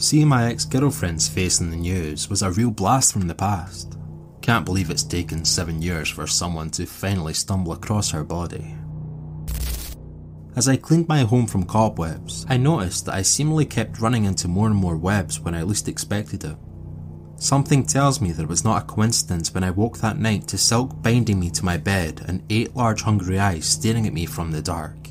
Seeing my ex girlfriend's face in the news was a real blast from the past. Can't believe it's taken seven years for someone to finally stumble across her body. As I cleaned my home from cobwebs, I noticed that I seemingly kept running into more and more webs when I least expected it. Something tells me that it was not a coincidence when I woke that night to silk binding me to my bed and eight large hungry eyes staring at me from the dark.